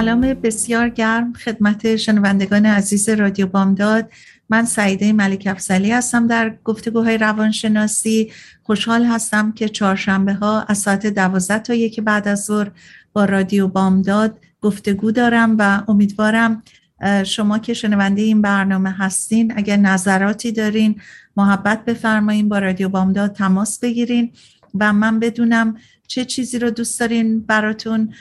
سلام بسیار گرم خدمت شنوندگان عزیز رادیو بامداد. من سعیده ملک افزلی هستم در گفتگوهای روانشناسی. خوشحال هستم که چهارشنبه ها از ساعت دوازده تا یک بعد از ظهر با رادیو بامداد گفتگو دارم و امیدوارم شما که شنونده این برنامه هستین اگر نظراتی دارین محبت بفرمایین با رادیو بامداد تماس بگیرین و من بدونم چه چیزی رو دوست دارین براتون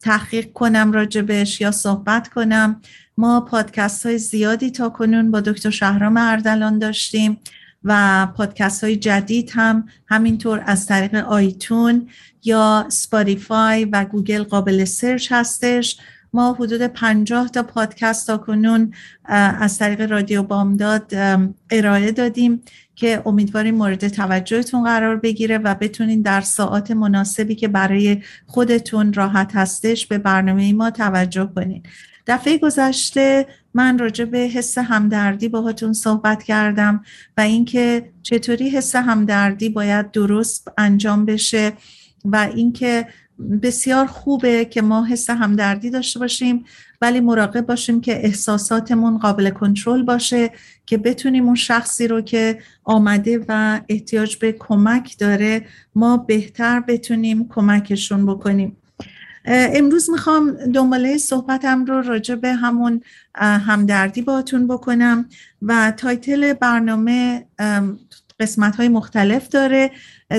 تحقیق کنم راجبش یا صحبت کنم؟ ما پادکست های زیادی تا کنون با دکتر شهرام اردلان داشتیم و پادکست های جدید هم همینطور از طریق آیتونز یا اسپاتیفای و گوگل قابل سرچ هستش. ما حدود پنجاه تا پادکست تا کنون از طریق رادیو بامداد ارائه دادیم که امیدواریم مورد توجهتون قرار بگیره و بتونین در ساعات مناسبی که برای خودتون راحت هستش به برنامه ما توجه کنین. دفعه گذشته من راجع به حس همدردی باهاتون صحبت کردم و اینکه چطوری حس همدردی باید درست انجام بشه و اینکه بسیار خوبه که ما حس همدردی داشته باشیم ولی مراقب باشیم که احساساتمون قابل کنترل باشه که بتونیم اون شخصی رو که آمده و احتیاج به کمک داره ما بهتر بتونیم کمکشون بکنیم. امروز می‌خوام دنباله صحبتم رو راجع به همون همدردی باتون بکنم و تایتل برنامه قسمت های مختلف داره.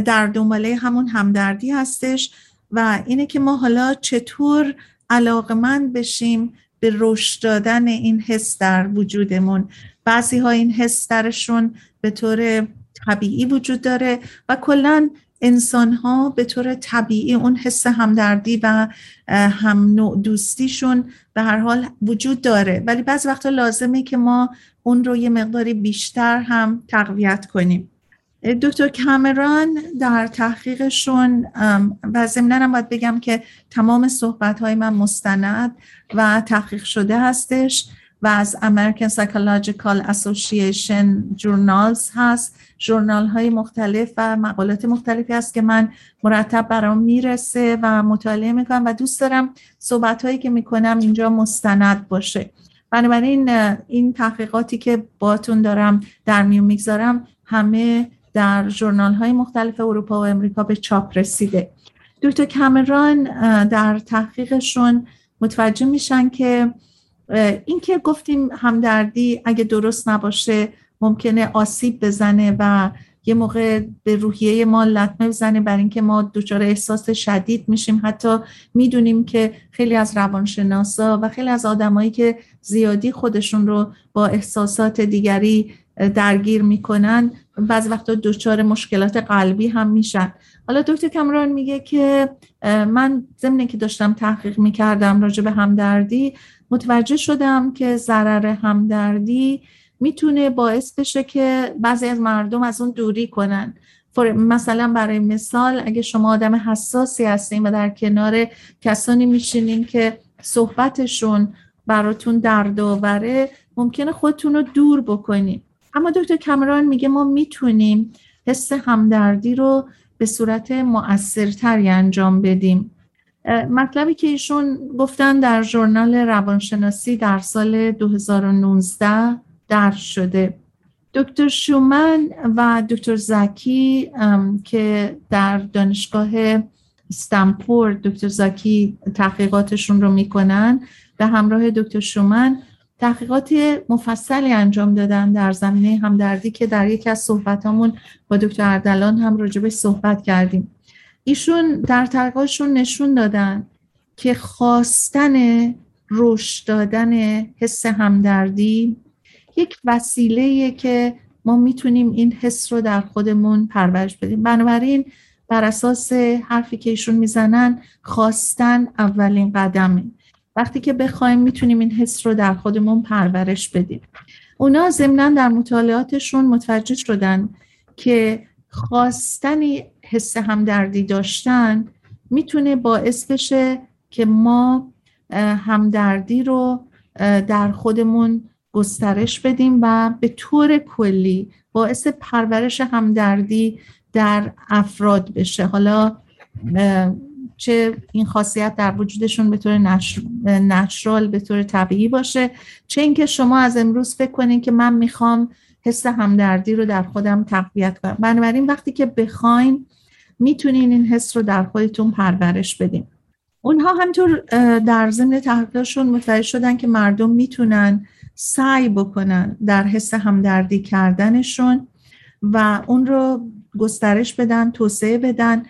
در دنباله همون همدردی هستش. و اینه که ما حالا چطور علاقمند بشیم به رشد دادن این حس در وجودمون. بعضی ها این حس درشون به طور طبیعی وجود داره و کلا انسان ها به طور طبیعی اون حس همدردی و هم نوع دوستیشون به هر حال وجود داره. ولی بعضی وقتا لازمه که ما اون رو یه مقداری بیشتر هم تقویت کنیم. دکتر کامران در تحقیقشون و ضمنا باید بگم که تمام صحبت های من مستند و تحقیق شده هستش و از American Psychological Association Journals هست. جورنال های مختلف و مقالات مختلفی هست که من مرتب برام می‌رسه و مطالعه می‌کنم و دوست دارم صحبت هایی که می‌کنم اینجا مستند باشه. بنابراین این تحقیقاتی که باتون دارم در میون می‌گذارم همه در جورنال های مختلف اروپا و امریکا به چاپ رسیده. دکتر کامران در تحقیقشون متوجه میشن که اینکه گفتیم همدردی اگه درست نباشه ممکنه آسیب بزنه و یه موقع به روحیه ما لطمه بزنه بر اینکه ما دچار احساس شدید میشیم. حتی می‌دونیم که خیلی از روانشناسا و خیلی از آدمایی که زیادی خودشون رو با احساسات دیگری درگیر می‌کنن بعض وقتا دچار مشکلات قلبی هم میشن. حالا دکتر کمران میگه که من ضمن که داشتم تحقیق می‌کردم راجع به همدردی متوجه شدم که ضرر همدردی می‌تونه باعث بشه که بعضی از مردم از اون دوری کنن. مثلا برای مثال اگه شما آدم حساسی هستین و در کنار کسانی میشینین که صحبتشون براتون درد آوره ممکنه خودتون رو دور بکنین. اما دکتر کمران میگه ما می‌تونیم حس همدردی رو به صورت مؤثرتری انجام بدیم. مطلبی که ایشون گفتن در ژورنال روانشناسی در سال 2019 در شده. دکتر شومن و دکتر زکی که در دانشگاه استنفورد دکتر زکی تحقیقاتشون رو می‌کنن به همراه دکتر شومن تحقیقات مفصلی انجام دادن در زمینه همدردی که در یکی از صحبتامون با دکتر اردلان هم راجبش صحبت کردیم. ایشون در تحقیقاتشون نشون دادن که خواستن رشد دادن حس همدردی یک وسیله که ما می‌تونیم این حس رو در خودمون پرورش بدیم. بنابراین بر اساس حرفی که ایشون می‌زنن خواستن اولین قدمه. وقتی که بخوایم می‌تونیم این حس رو در خودمون پرورش بدیم. اونا ضمنا در مطالعاتشون متوجه شدن که خواستن حس همدردی داشتن می‌تونه باعث بشه که ما همدردی رو در خودمون گسترش بدیم و به طور کلی باعث پرورش همدردی در افراد بشه. حالا چه این خاصیت در وجودشون به طور نچرال به طور طبیعی باشه. چه اینکه شما از امروز فکر کنین که من می‌خوام حس همدردی رو در خودم تقویت کنم. بنابراین وقتی که بخواین می‌تونین این حس رو در خودتون پرورش بدین. اونها همطور در ضمن تحقیقشون متوجه شدن که مردم می‌تونن سعی بکنن در حس همدردی کردنشون و اون رو گسترش بدن توسعه بدن.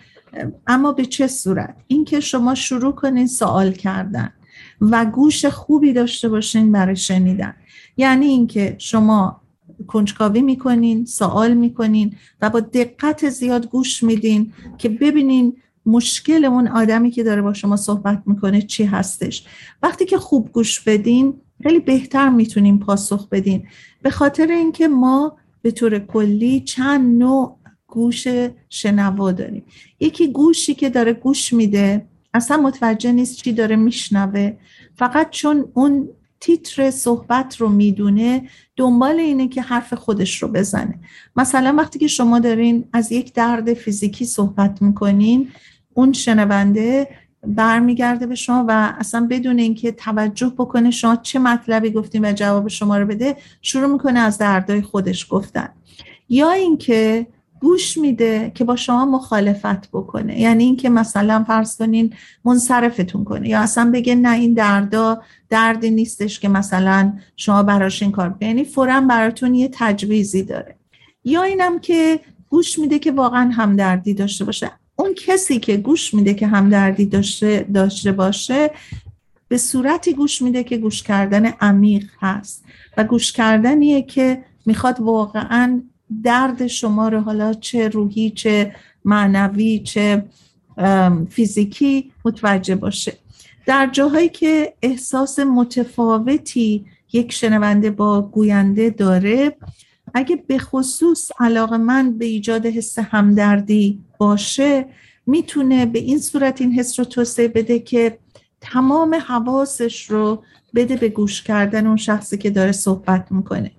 اما به چه صورت؟ اینکه شما شروع کنین سوال کردن و گوش خوبی داشته باشین برای شنیدن. یعنی اینکه شما کنجکاوی می‌کنین سوال می‌کنین و با دقت زیاد گوش میدین که ببینین مشکل اون آدمی که داره با شما صحبت می‌کنه چی هستش. وقتی که خوب گوش بدین خیلی بهتر می‌تونیم پاسخ بدین. به خاطر اینکه ما به طور کلی چند نوع گوش شنوا داریم. یکی گوشی که داره گوش میده اصلا متوجه نیست چی داره میشنوه. فقط چون اون تیتر صحبت رو می‌دونه دنبال اینه که حرف خودش رو بزنه. مثلا وقتی که شما دارین از یک درد فیزیکی صحبت می‌کنین اون شنونده برمیگرده به شما و اصلا بدون اینکه توجه بکنه شما چه مطلبی گفتیم و جواب شما رو بده شروع می‌کنه از دردای خودش گفتن. یا اینکه گوش میده که با شما مخالفت بکنه. یعنی اینکه مثلا فرض کنین منصرفتون کنه. یا اصلا بگه نه این دردا دردی نیستش که مثلا شما براش این کار یعنی فورا براتون یه تجویزی داره. یا اینم که گوش میده که واقعا همدردی داشته باشه. اون کسی که گوش میده که همدردی داشته, داشته باشه به صورتی گوش میده که گوش کردن عمیق هست. و گوش کردنیه که می‌خواد واقعا درد شما رو حالا چه روحی چه معنوی چه فیزیکی متوجه باشه. در جاهایی که احساس متفاوتی یک شنونده با گوینده داره اگه به خصوص علاقه من به ایجاد حس همدردی باشه می‌تونه به این صورت این حس رو توسعه بده که تمام حواسش رو بده به گوش کردن اون شخصی که داره صحبت می‌کنه.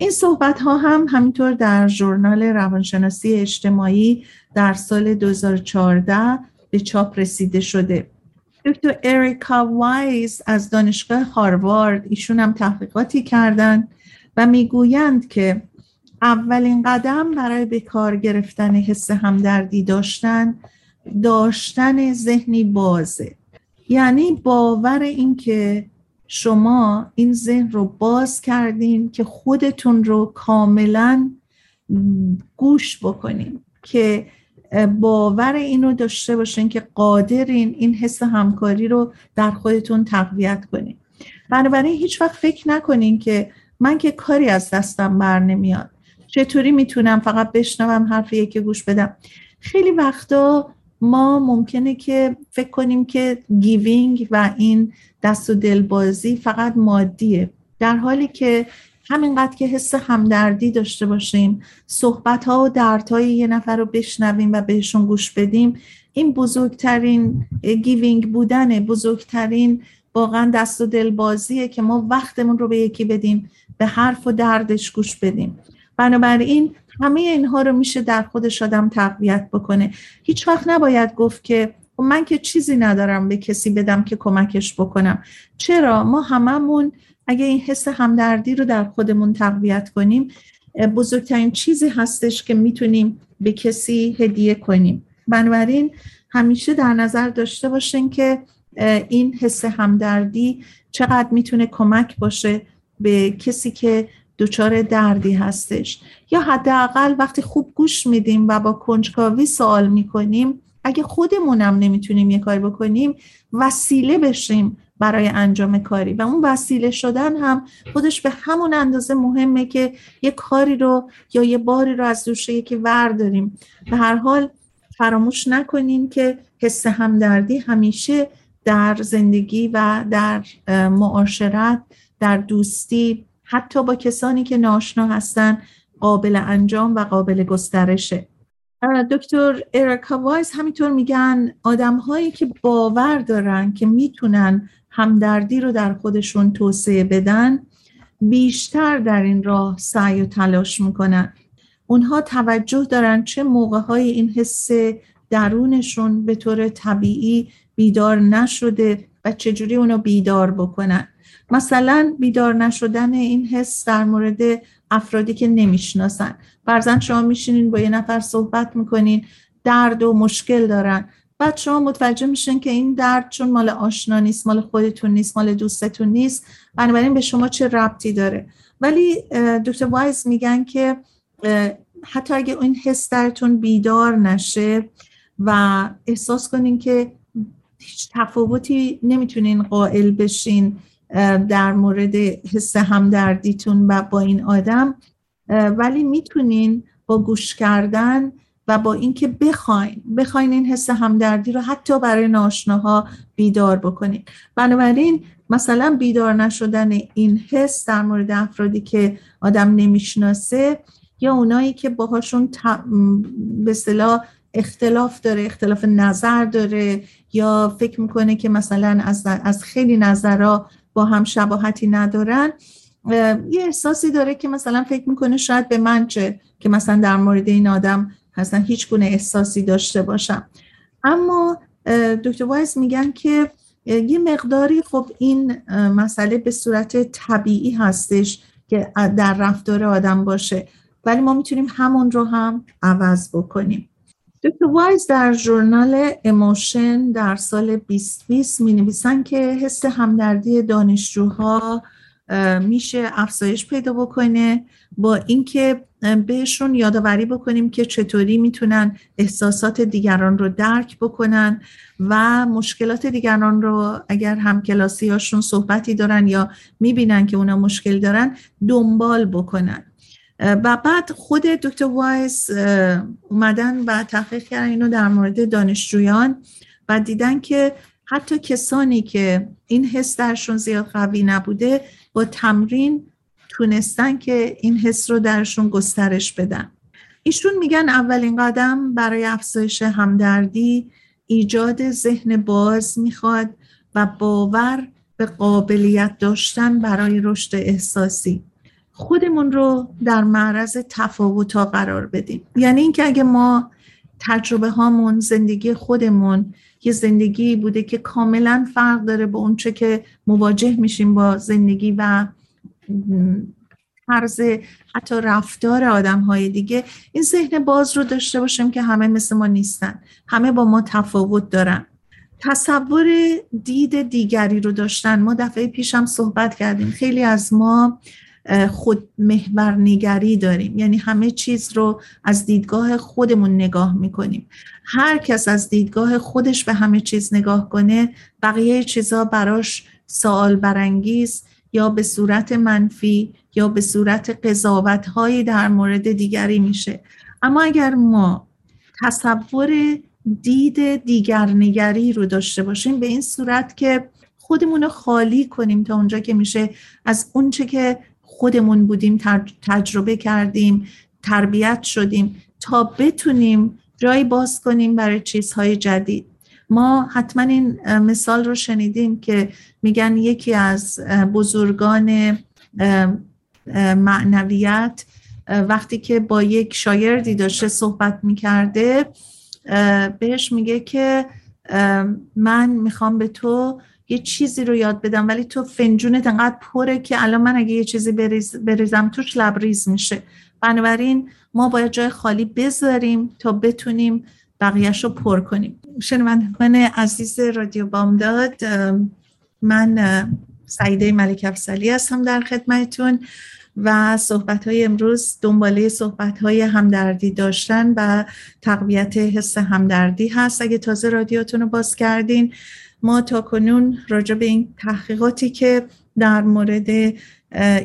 این صحبت ها هم همینطور در ژورنال روانشناسی اجتماعی در سال 2014 به چاپ رسیده شده. دکتر اریکا وایز از دانشگاه هاروارد ایشون هم تحقیقاتی کردند و می‌گویند که اولین قدم برای به کار گرفتن حس همدردی داشتن داشتن ذهنی بازه. یعنی باور اینکه شما این ذهن رو باز کردین که خودتون رو کاملا گوش بکنین که باور اینو داشته باشین که قادرین این حس همکاری رو در خودتون تقویت کنین. بنابراین هیچ وقت فکر نکنین که من که کاری از دستم بر نمیاد. چطوری می‌تونم فقط بشنوم حرف یکی گوش بدم؟ خیلی وقتا ما ممکنه که فکر کنیم که گیوینگ و این دست و دلبازی فقط مادیه. در حالی که همینقدر که حس همدردی داشته باشیم صحبت ها و دردهای یه نفر رو بشنویم و بهشون گوش بدیم این بزرگترین گیوینگ بودنه بزرگترین واقعا دست و دلبازیه که ما وقتمون رو به یکی بدیم به حرف و دردش گوش بدیم. بنابراین همه اینها رو میشه در خودش آدم تقویت بکنه. هیچ وقت نباید گفت که خب من که چیزی ندارم به کسی بدم که کمکش بکنم. چرا؟ ما هممون اگه این حس همدردی رو در خودمون تقویت کنیم بزرگترین چیزی هستش که می‌تونیم به کسی هدیه کنیم. بنابراین همیشه در نظر داشته باشین که این حس همدردی چقدر می‌تونه کمک باشه به کسی که دچار دردی هستش. یا حداقل وقتی خوب گوش میدیم و با کنجکاوی سوال می‌کنیم اگه خودمونم نمی‌تونیم یه کاری بکنیم وسیله بشیم برای انجام کاری. و اون وسیله شدن هم خودش به همون اندازه مهمه که یه کاری رو یا یه باری رو از دوش یکی ورداریم. به هر حال فراموش نکنیم که حس همدردی همیشه در زندگی و در معاشرت در دوستی حتی با کسانی که ناشنا هستن قابل انجام و قابل گسترشه. دکتر ایرکا وایس همینطور میگن آدم هایی که باور دارن که می‌تونن همدردی رو در خودشون توسعه بدن بیشتر در این راه سعی و تلاش می‌کنن. اونها توجه دارن چه موقع های این حس درونشون به طور طبیعی بیدار نشده و چجوری اونو بیدار بکنن. مثلا بیدار نشدن این حس در مورد افرادی که نمی‌شناسن. فرزن شما میشینین با یه نفر صحبت می‌کنین درد و مشکل دارن. بعد شما متوجه میشین که این درد چون مال آشنا نیست مال خودتون نیست مال دوستتون نیست. بنابراین به شما چه ربطی داره؟ ولی دکتر وایز میگن که حتی اگه این حس درتون بیدار نشه و احساس کنین که هیچ تفاوتی نمی‌تونین قائل بشین در مورد حس همدردیتون و با این آدم ولی می‌تونین با گوش کردن و با اینکه بخواین بخواین این حس همدردی رو حتی برای ناشناها بیدار بکنین. بنابراین مثلا بیدار نشدن این حس در مورد افرادی که آدم نمی‌شناسه یا اونایی که باهاشون به اصطلاح اختلاف داره اختلاف نظر داره یا فکر می‌کنه که مثلا از, از خیلی نظرها با هم شباهتی ندارن. یه احساسی داره که مثلا فکر می‌کنه شاید به من چه که مثلا در مورد این آدم اصلا هیچ گونه احساسی داشته باشم. اما دکتر وایز میگن که یه مقداری خب این مسئله به صورت طبیعی هستش که در رفتار آدم باشه. ولی ما می‌تونیم همون رو هم عوض بکنیم. دکتر وایز در ژورنال Emotion در سال 2020 می نویسن که حس همدردی دانشجوها میشه افزایش پیدا بکنه. با اینکه بهشون یادآوری بکنیم که چطوری می‌تونن احساسات دیگران رو درک بکنن و مشکلات دیگران رو اگر هم کلاسی هاشون صحبتی دارن یا می‌بینن که اونا مشکل دارن دنبال بکنن. و بعد خود دکتر وایس اومدن و تحقیق کردن اینو در مورد دانشجویان و دیدن که حتی کسانی که این حس درشون زیاد قوی نبوده با تمرین تونستن که این حس رو درشون گسترش بدن. ایشون میگن اولین قدم برای افزایش همدردی ایجاد ذهن باز می‌خواد و باور به قابلیت داشتن برای رشد احساسی. خودمون رو در معرض تفاوت ها قرار بدیم. یعنی اینکه اگه ما تجربه هامون زندگی خودمون یه زندگی بوده که کاملا فرق داره با اونچه که مواجه میشیم با زندگی و طرز حتی رفتار آدم های دیگه این ذهن باز رو داشته باشیم که همه مثل ما نیستن همه با ما تفاوت دارن. تصور دید دیگری رو داشتن. ما دفعه پیشم صحبت کردیم. خیلی از ما خود محورنگری داریم. یعنی همه چیز رو از دیدگاه خودمون نگاه می‌کنیم. هر کس از دیدگاه خودش به همه چیز نگاه کنه بقیه چیزها براش سوال برانگیز یا به صورت منفی یا به صورت قضاوت هایی در مورد دیگری میشه. اما اگر ما تصور دید دیگرنگری رو داشته باشیم به این صورت که خودمون رو خالی کنیم تا اونجا که میشه از اونچه که خودمون بودیم تجربه کردیم تربیت شدیم تا بتونیم جایی باز کنیم برای چیزهای جدید. ما حتما این مثال رو شنیدیم که میگن یکی از بزرگان معنویت وقتی که با یک شایردی داشته صحبت می‌کرده بهش میگه که من می‌خوام به تو یه چیزی رو یاد بدم ولی تو فنجونت انقدر پره که الان من اگه یه چیزی بریز بریزم توش لبریز میشه. بنابراین ما باید جای خالی بذاریم تا بتونیم بقیهش رو پر کنیم. شنوندگان عزیز رادیو بامداد من سعیده ملک افسلی هستم در خدمتتون و صحبت های امروز دنباله صحبت های همدردی داشتن و تقویت حس همدردی هست. اگه تازه رادیوتون رو باز کردین ما تا کنون راجع به این تحقیقاتی که در مورد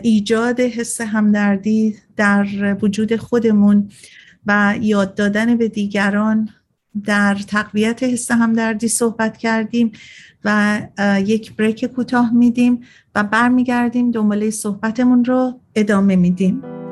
ایجاد حس همدردی در وجود خودمون و یاد دادن به دیگران در تقویت حس همدردی صحبت کردیم و یک بریک کوتاه میدیم و برمیگردیم دنباله صحبتمون رو ادامه میدیم.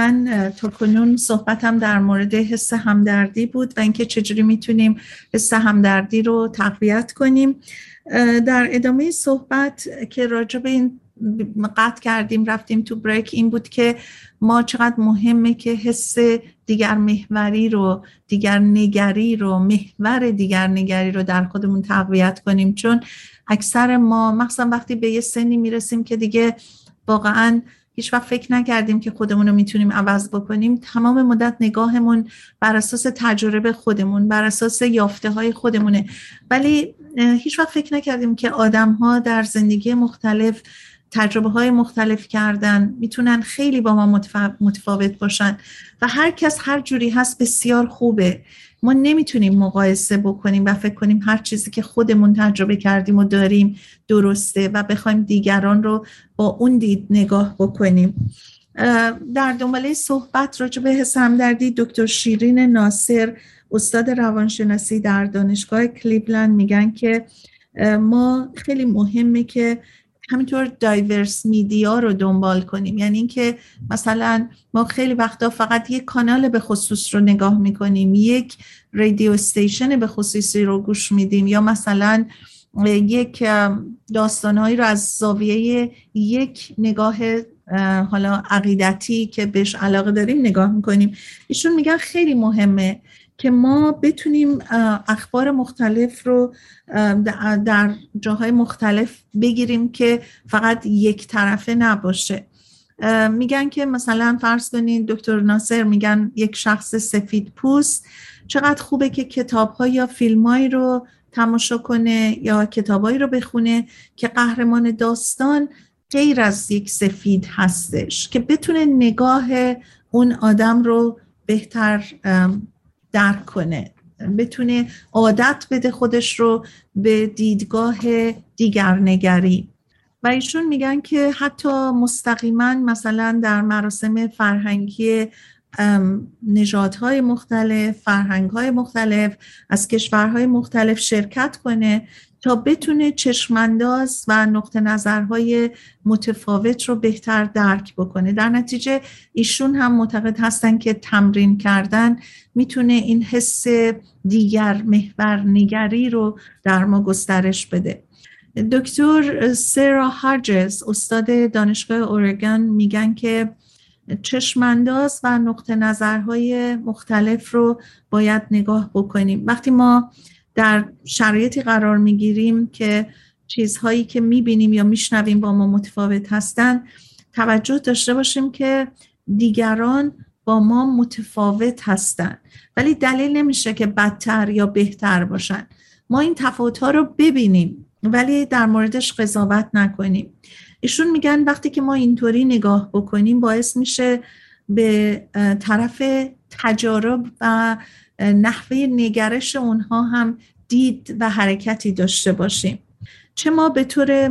من تا کنون صحبتم در مورد حس همدردی بود و اینکه چجوری می‌تونیم حس همدردی رو تقویت کنیم. در ادامه صحبت که راجع به این قطع کردیم رفتیم تو بریک این بود که ما چقدر مهمه که حس دیگر محوری رو دیگر نگری رو محور دیگر نگری رو در خودمون تقویت کنیم. چون اکثر ما مخصوصا وقتی به یه سنی می‌رسیم که دیگه واقعا هیچ وقت فکر نکردیم که خودمون رو می‌تونیم عوض بکنیم. تمام مدت نگاهمون بر اساس تجربه خودمون بر اساس یافته های خودمونه. ولی هیچ وقت فکر نکردیم که آدم ها در زندگی مختلف تجربه های مختلف کردن می‌تونن خیلی با ما متفاوت باشن. و هر کس هر جوری هست بسیار خوبه. ما نمی‌تونیم مقایسه بکنیم و فکر کنیم هر چیزی که خودمون تجربه کردیم و داریم درسته و بخوایم دیگران رو با اون دید نگاه بکنیم. در دنباله صحبت راجع به همدردی دکتر شیرین ناصر استاد روانشناسی در دانشگاه کلیبلند میگن که ما خیلی مهمه که همینطور دایورس میدیا رو دنبال کنیم. یعنی اینکه مثلا ما خیلی وقتا فقط یک کانال به خصوص رو نگاه می‌کنیم یک رادیو استیشن به خصوصی رو گوش میدیم یا مثلا یک داستانهایی رو از زاویه یک نگاه حالا عقیدتی که بهش علاقه داریم نگاه می‌کنیم. ایشون میگن خیلی مهمه. که ما بتونیم اخبار مختلف رو در جاهای مختلف بگیریم که فقط یک طرفه نباشه. میگن که مثلا فرض کنید دکتر ناصر میگن یک شخص سفید پوست. چقدر خوبه که کتاب یا فیلمایی رو تماشا کنه یا کتابایی رو بخونه که قهرمان داستان غیر از یک سفید هستش که بتونه نگاه اون آدم رو بهتر درک کنه. بتونه عادت بده خودش رو به دیدگاه دیگرنگری و ایشون میگن که حتی مستقیما مثلا در مراسم فرهنگی نژادهای مختلف فرهنگهای مختلف از کشورهای مختلف شرکت کنه تا بتونه چشمانداز و نقطه نظرهای متفاوت رو بهتر درک بکنه. در نتیجه ایشون هم معتقد هستن که تمرین کردن می‌تونه این حس دیگر محور نگری رو در ما گسترش بده. دکتر سرا هارجز استاد دانشگاه اورگان میگن که چشمانداز و نقطه نظرهای مختلف رو باید نگاه بکنیم. وقتی ما در شرایطی قرار می‌گیریم که چیزهایی که می‌بینیم یا میشنویم با ما متفاوت هستن توجه داشته باشیم که دیگران با ما متفاوت هستند ولی دلیل نمیشه که بدتر یا بهتر باشن. ما این تفاوت ها رو ببینیم ولی در موردش قضاوت نکنیم. ایشون میگن وقتی که ما اینطوری نگاه بکنیم باعث میشه به طرف تجارب و نحوه نگرش اونها هم دید و حرکتی داشته باشیم. چه ما به طور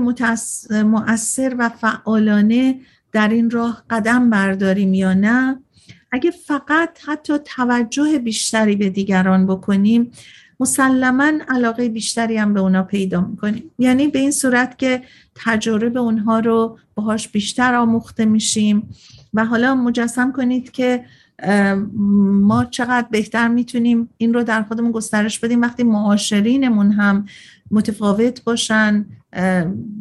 مؤثر و فعالانه در این راه قدم برداریم یا نه؟ اگه فقط حتی توجه بیشتری به دیگران بکنیم مسلما علاقه بیشتری هم به اونا پیدا می‌کنیم. یعنی به این صورت که تجارب اونها رو باهاش بیشتر آموخته میشیم. و حالا مجسم کنید که ما چقدر بهتر می‌تونیم این رو در خودمون گسترش بدیم. وقتی معاشرینمون هم متفاوت باشن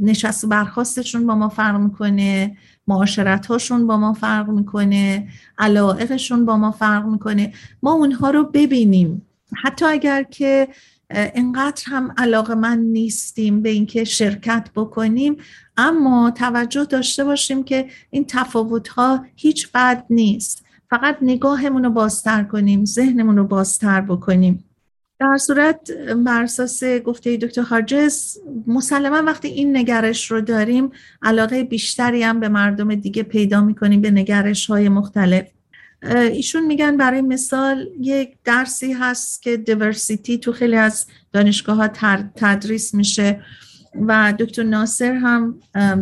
نشست و برخواستشون با ما فرق می‌کنه معاشرت هاشون با ما فرق می‌کنه علائقشون با ما فرق می‌کنه. ما اونها رو ببینیم. حتی اگر که انقدر هم علاقه من نیستیم به اینکه شرکت بکنیم اما توجه داشته باشیم که این تفاوت ها هیچ بد نیست. فقط نگاهمون رو بازتر کنیم ذهنمون رو بازتر بکنیم. در صورت بر اساس گفته دکتر هاجس مسلما وقتی این نگرش رو داریم علاقه بیشتری هم به مردم دیگه پیدا می‌کنیم به نگرش های مختلف. ایشون میگن برای مثال یک درسی هست که دیورسیتی تو خیلی از دانشگاه ها تدریس میشه و دکتر ناصر هم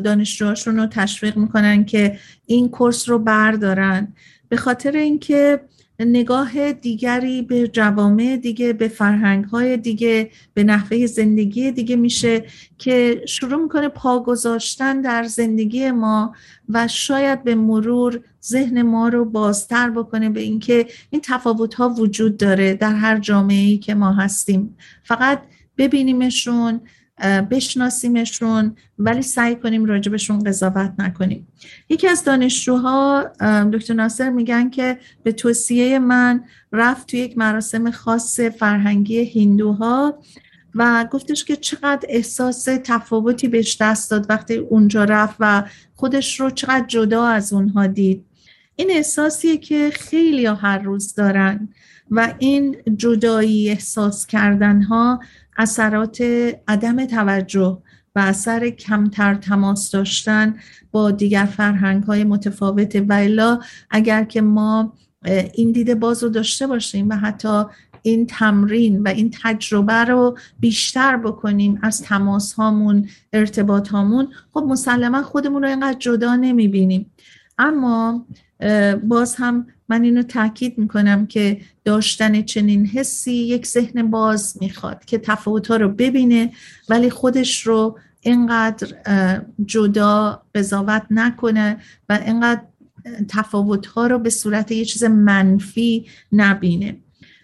دانشجوهاشون رو تشویق می‌کنن که این کورس رو بردارن. به خاطر اینکه نگاه دیگری به جوامع دیگه به فرهنگ های دیگه به نحوه زندگی دیگه میشه که شروع می‌کنه پا گذاشتن در زندگی ما و شاید به مرور ذهن ما رو بازتر بکنه به اینکه این تفاوت ها وجود داره در هر جامعه ای که ما هستیم. فقط ببینیمشون بشناسیمشون ولی سعی کنیم راجبشون قضاوت نکنیم. یکی از دانشجوها دکتر ناصر میگن که به توصیه من رفت توی یک مراسم خاص فرهنگی هندوها و گفتش که چقدر احساس تفاوتی بهش دست داد وقتی اونجا رفت و خودش رو چقدر جدا از اونها دید. این احساسیه که خیلی هر روز دارن و این جدایی احساس کردن ها اثرات عدم توجه و اثر کمتر تماس داشتن با دیگر فرهنگ های متفاوت. و اگر که ما این دیده باز رو داشته باشیم و حتی این تمرین و این تجربه رو بیشتر بکنیم از تماس هامون ارتباط هامون خب مسلما خودمون رو اینقدر جدا نمی‌بینیم. اما باز هم من اینو تاکید می‌کنم که داشتن چنین حسی یک ذهن باز می‌خواد که تفاوتها رو ببینه ولی خودش رو اینقدر جدا قضاوت نکنه و اینقدر تفاوتها رو به صورت یه چیز منفی نبینه.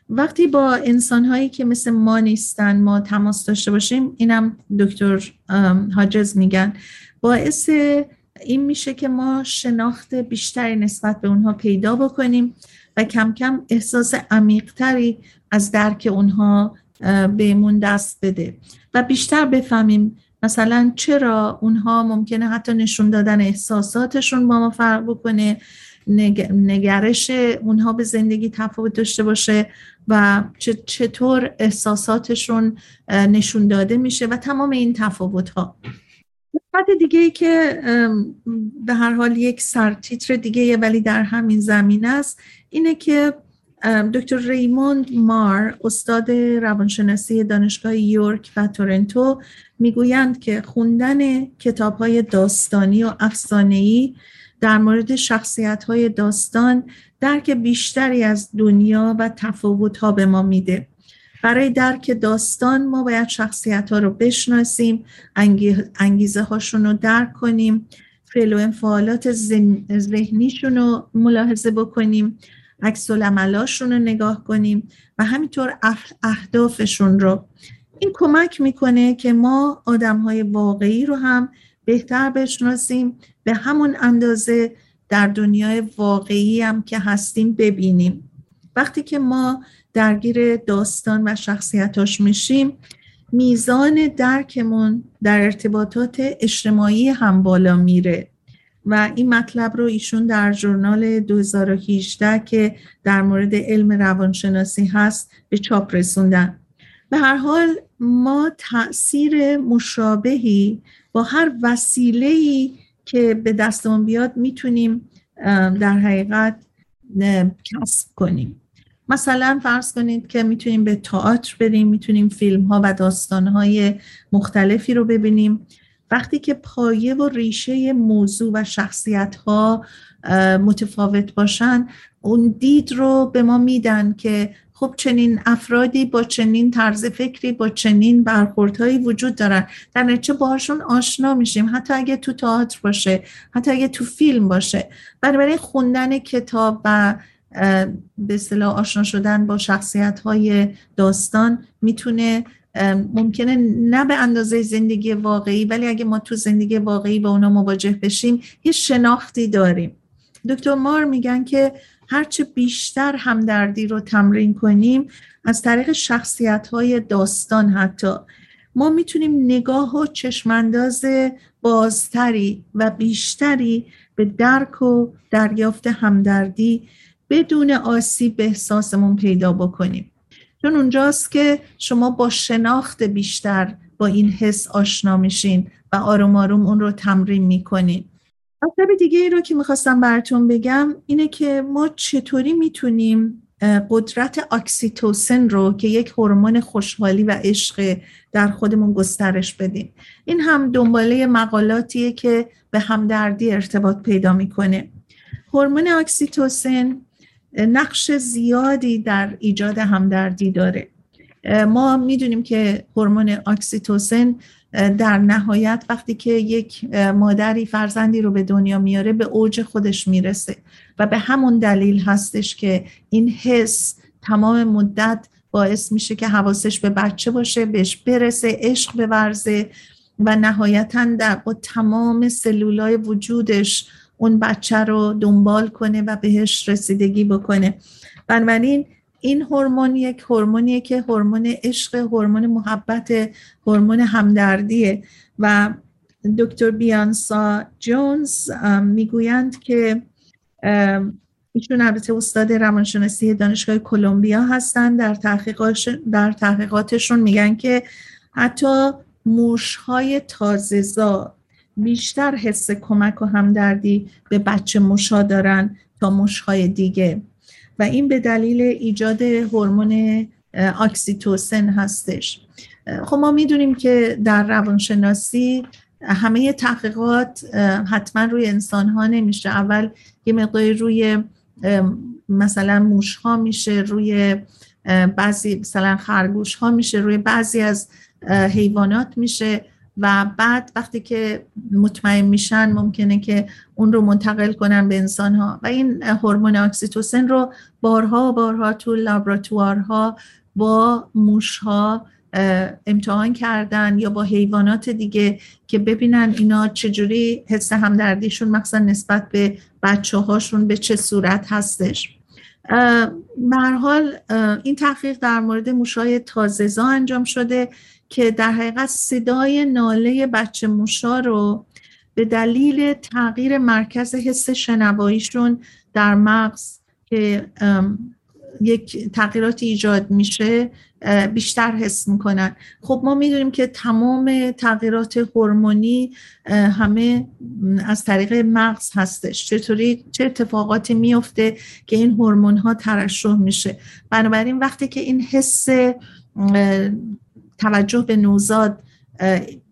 وقتی با انسان هایی که مثل ما نیستن ما تماس داشته باشیم اینم دکتر حاجز میگن باعث این میشه که ما شناخت بیشتری نسبت به اونها پیدا بکنیم و کم کم احساس عمیقتری از درک اونها بهمون دست بده و بیشتر بفهمیم مثلا چرا اونها ممکنه حتی نشون دادن احساساتشون با ما فرق بکنه نگرش اونها به زندگی تفاوت داشته باشه و چطور احساساتشون نشون داده میشه و تمام این تفاوت ها قسمت دیگه ای که به هر حال یک سرتیتر دیگه ولی در همین زمین است اینه که دکتر ریموند مار استاد روانشناسی دانشگاه یورک و تورنتو می‌گویند که خوندن کتاب های داستانی و افسانه‌ای در مورد شخصیت های داستان درک بیشتری از دنیا و تفاوت ها به ما میده. برای درک داستان ما باید شخصیت ها رو بشناسیم انگیزه هاشون رو درک کنیم فعل و انفعالات ذهنیشون رو ملاحظه بکنیم عکس رو نگاه کنیم و همینطور اهدافشون رو. این کمک می‌کنه که ما آدم های واقعی رو هم بهتر بشناسیم به همون اندازه در دنیای واقعی هم که هستیم ببینیم. وقتی که ما درگیر داستان و شخصیتاش میشیم. میزان درکمون در ارتباطات اجتماعی هم بالا میره و این مطلب رو ایشون در ژورنال 2018 که در مورد علم روانشناسی هست به چاپ رسوندن. به هر حال ما تاثیر مشابهی با هر وسیله‌ای که به دستمون بیاد می‌تونیم در حقیقت کسب کنیم. مثلا فرض کنید که می‌تونیم به تئاتر بریم می‌تونیم فیلم ها و داستان های مختلفی رو ببینیم. وقتی که پایه و ریشه موضوع و شخصیت ها متفاوت باشن اون دید رو به ما میدن که خب چنین افرادی با چنین طرز فکری با چنین برخوردهایی وجود دارن. در نتیجه باهاشون آشنا میشیم. حتی اگه تو تئاتر باشه حتی اگه تو فیلم باشه. بنابراین خوندن کتاب و به اصطلاح آشنا شدن با شخصیت های داستان می‌تونه ممکنه نه به اندازه زندگی واقعی ولی اگه ما تو زندگی واقعی با اونا مواجه بشیم یه شناختی داریم. دکتر مار میگن که هرچه بیشتر همدردی رو تمرین کنیم از طریق شخصیت های داستان حتی. ما می‌تونیم نگاه و چشمانداز بازتری و بیشتری به درک و دریافت همدردی بدون آسیب به احساسمون پیدا بکنیم. چون اونجاست که شما با شناخت بیشتر با این حس آشنا میشین و آروم آروم اون رو تمرین می‌کنین. مطلب دیگه ای رو که می‌خواستم براتون بگم اینه که ما چطوری می‌تونیم قدرت اکسیتوسن رو که یک هورمون خوشحالی و عشق در خودمون گسترش بدیم. این هم دنباله مقالاتیه که به همدردی ارتباط پیدا می‌کنه. هورمون اکسیتوسن نقش زیادی در ایجاد همدردی داره. ما می‌دونیم که هورمون اکسیتوسن در نهایت وقتی که یک مادری فرزندی رو به دنیا میاره به اوج خودش می‌رسه و به همون دلیل هستش که این حس تمام مدت باعث میشه که حواسش به بچه باشه بهش برسه عشق بورزه و نهایتا در با تمام سلولای وجودش اون بچه رو دنبال کنه و بهش رسیدگی بکنه. بنابراین این هورمون یک هورمونیه که هورمون عشق هورمون محبت هورمون همدردیه. و دکتر بیانسا جونز می‌گویند که ایشون البته استاد روانشناسی دانشگاه کلمبیا هستند. در در تحقیقاتشون میگن که حتی موشهای تازهزا بیشتر حس کمک و همدردی به بچه موشا دارن تا موشهای دیگه. و این به دلیل ایجاد هورمون اکسیتوسن هستش. خب ما می‌دونیم که در روانشناسی همه تحقیقات حتما روی انسان ها نمیشه. اول یه مقداری روی مثلا موش ها میشه روی بعضی مثلا خرگوش ها میشه روی بعضی از حیوانات میشه. و بعد وقتی که مطمئن میشن ممکنه که اون رو منتقل کنن به انسان ها و این هورمون اکسیتوسن رو بارها بارها تو لابراتوارها با موش ها امتحان کردن یا با حیوانات دیگه که ببینن اینا چجوری حس همدردیشون مخصوصا نسبت به بچه هاشون به چه صورت هستش. به حال این تحقیق در مورد موشای تازهزا انجام شده که در حقیقت صدای ناله بچه موشا رو به دلیل تغییر مرکز حس شنواییشون در مغز که یک تغییرات ایجاد میشه بیشتر حس می‌کنن. خب ما می‌دونیم که تمام تغییرات هورمونی همه از طریق مغز هستش. چطوری چه اتفاقاتی میفته که این هورمون ها ترشح میشه؟ بنابراین وقتی که این حس توجه به نوزاد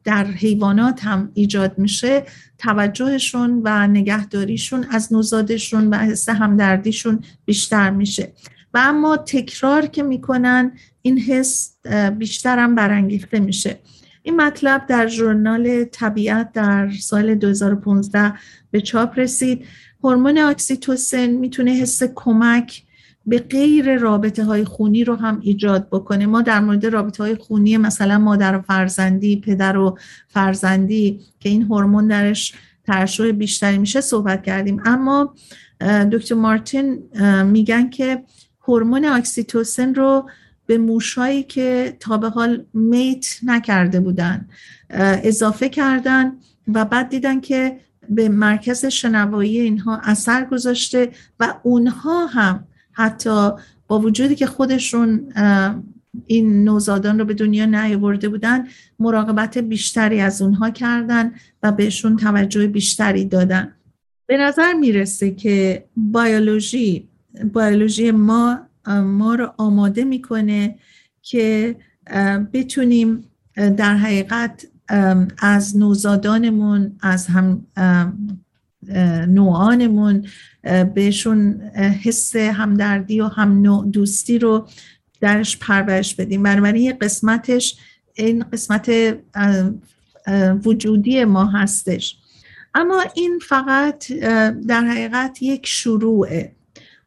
در حیوانات هم ایجاد میشه. توجهشون و نگهداریشون از نوزادشون و حس همدردیشون بیشتر میشه. و اما تکرار که می‌کنن این حس بیشتر هم برانگیخته میشه. این مطلب در ژورنال طبیعت در سال 2015 به چاپ رسید. هورمون اکسیتوسن می‌تونه حس کمک به غیر رابطه های خونی رو هم ایجاد بکنه. ما در مورد رابطه های خونی مثلا مادر و فرزندی پدر و فرزندی که این هورمون درش ترشح بیشتری میشه صحبت کردیم. اما دکتر مارتین میگن که هورمون اکسیتوسن رو به موشایی که تا به حال میت نکرده بودن اضافه کردن و بعد دیدن که به مرکز شنوایی اینها اثر گذاشته و اونها هم حتی با وجودی که خودشون این نوزادان رو به دنیا نیاورده بودن مراقبت بیشتری از اونها کردن و بهشون توجه بیشتری دادن. به نظر می‌رسه که بیولوژی بیولوژی ما ما رو آماده می‌کنه که بتونیم در حقیقت از نوزادانمون از هم نوعانمون بهشون حس همدردی و هم دوستی رو درش پرورش بدیم. بنابراین یه قسمتش این قسمت وجودی ما هستش. اما این فقط در حقیقت یک شروعه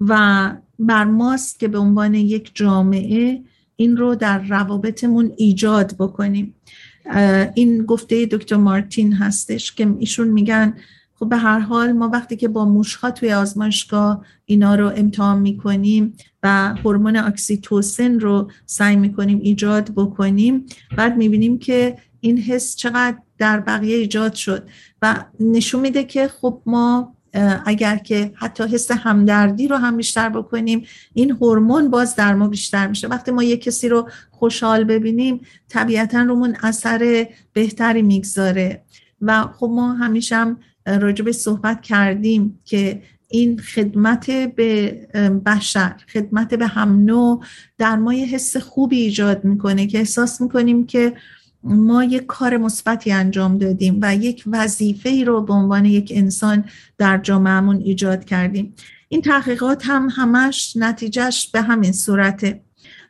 و بر ماست که به عنوان یک جامعه این رو در روابطمون ایجاد بکنیم. این گفته دکتر مارتین هستش که ایشون میگن خب به هر حال ما وقتی که با موشها توی آزمایشگاه اینا رو امتحان می‌کنیم و هورمون اکسیتوسن رو سعی می‌کنیم ایجاد بکنیم بعد می‌بینیم که این حس چقدر در بقیه ایجاد شد و نشون میده که خب ما اگر که حتی حس همدردی رو هم بیشتر بکنیم این هورمون باز در ما بیشتر میشه. وقتی ما یک کسی رو خوشحال ببینیم طبیعتا رومون اثر بهتری می‌گذاره. و خب ما همیشه هم راجع به صحبت کردیم که این خدمت به بشر خدمت به هم نوع در ما یه حس خوبی ایجاد می‌کنه که احساس می‌کنیم که ما یک کار مثبتی انجام دادیم و یک وظیفه ای رو به عنوان یک انسان در جامعهمون ایجاد کردیم. این تحقیقات هم همش نتیجهش به همین صورته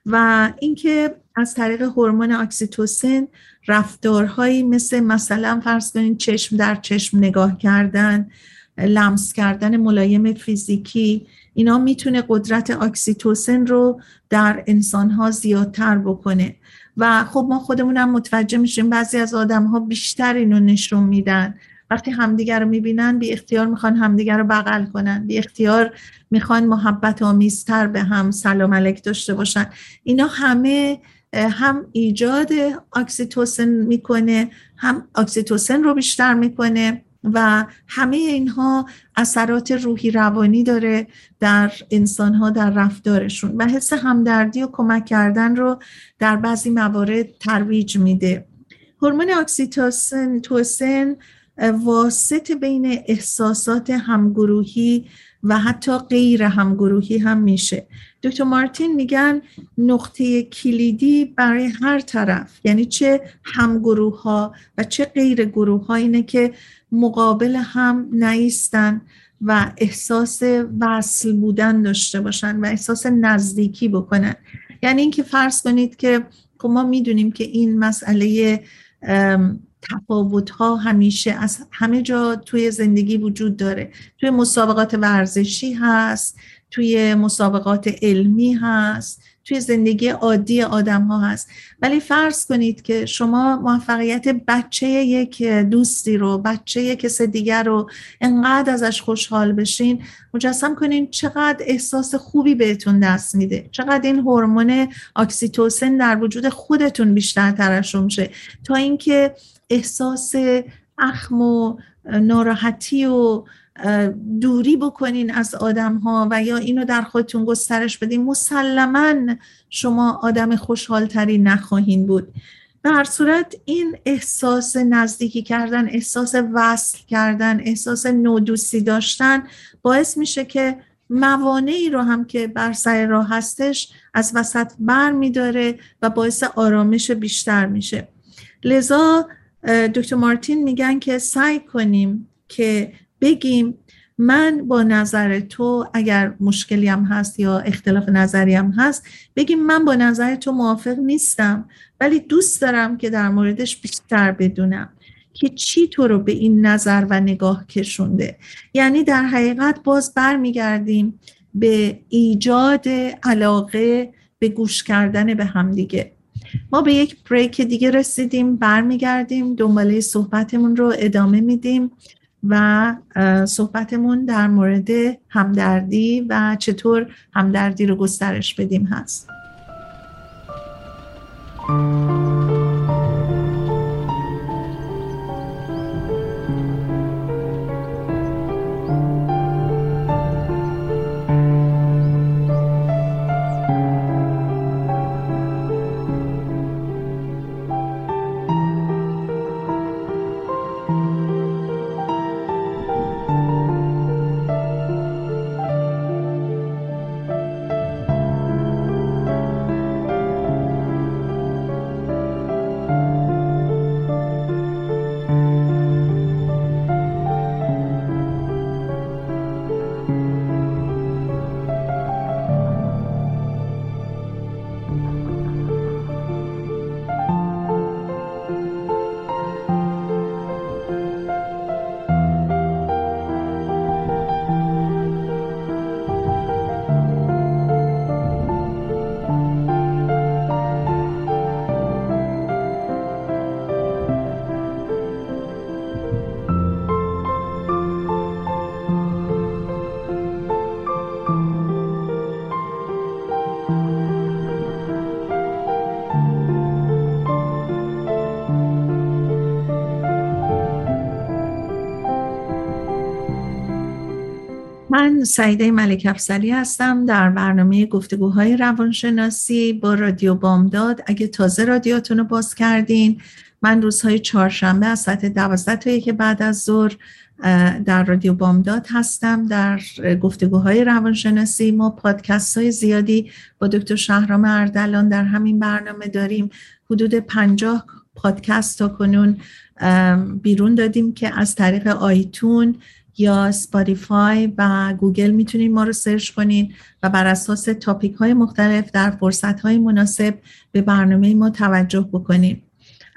و اینکه از طریق هورمون اکسیتوسین رفتارهایی مثل مثلا فرض کنید چشم در چشم نگاه کردن لمس کردن ملایم فیزیکی اینا می‌تونه قدرت اکسیتوسین رو در انسانها زیادتر بکنه. و خب ما خودمونم متوجه میشیم بعضی از آدم ها بیشتر اینو نشون میدن. وقتی همدیگر رو می‌بینن بی اختیار می‌خوان همدیگر رو بغل کنن. بی اختیار می‌خوان محبت آمیزتر به هم سلام علیک داشته باشن. اینا همه هم ایجاد اکسیتوسین می‌کنه هم اکسیتوسین رو بیشتر می‌کنه و همه اینها اثرات روحی روانی داره در انسانها در رفتارشون و حس همدردی و کمک کردن رو در بعضی موارد ترویج میده. هورمون اکسیتوسن توسن واسط بین احساسات همگروهی و حتی غیر همگروهی هم میشه. دکتر مارتین میگن نقطه کلیدی برای هر طرف. یعنی چه همگروه ها و چه غیر گروه ها اینه که مقابل هم نیستن و احساس وصل بودن داشته باشن و احساس نزدیکی بکنن. یعنی اینکه فرض کنید که خب ما می‌دونیم که این مسئله تفاوت ها همیشه از همه جا توی زندگی وجود داره. توی مسابقات ورزشی هست توی مسابقات علمی هست توی زندگی عادی آدم ها هست. ولی فرض کنید که شما موفقیت بچه یک دوستی رو بچه کس دیگر رو انقدر ازش خوشحال بشین مجسم کنین چقدر احساس خوبی بهتون دست میده. چقدر این هورمون اکسیتوسن در وجود خودتون بیشتر ترشح میشه. تا اینکه احساس اخم و ناراحتی و دوری بکنین از آدم ها و یا اینو در خودتون گسترش بدین. مسلما شما آدم خوشحالتری نخواهین بود. به هر صورت این احساس نزدیکی کردن احساس وصل کردن احساس نودوستی داشتن باعث میشه که موانعی رو هم که بر سر راه هستش از وسط بر میداره و باعث آرامش بیشتر میشه. لذا دکتر مارتین میگن که سعی کنیم که بگیم من با نظر تو اگر مشکلی هم هست یا اختلاف نظری هم هست بگیم من با نظر تو موافق نیستم ولی دوست دارم که در موردش بیشتر بدونم که چی تو رو به این نظر و نگاه کشونده. یعنی در حقیقت باز برمیگردیم به ایجاد علاقه به گوش کردن به همدیگه ما به یک بریک دیگه رسیدیم برمیگردیم دنباله صحبتمون رو ادامه میدیم. و صحبتمون در مورد همدردی و چطور همدردی رو گسترش بدیم هست. من سعیده ملک افسلی هستم در برنامه گفتگوهای روانشناسی با رادیو بامداد. اگه تازه رادیوتون رو باز کردین من روزهای چهارشنبه از ساعت دوازده تا یک بعد از ظهر در رادیو بامداد هستم. در گفتگوهای روانشناسی ما پادکست های زیادی با دکتر شهرام اردلان در همین برنامه داریم. حدود پنجاه پادکست تا کنون بیرون دادیم که از طریق آیتونز یا اسپاتیفای و گوگل می‌تونید ما رو سرچ کنین و بر اساس topic های مختلف در فرصت های مناسب به برنامه ما توجه بکنید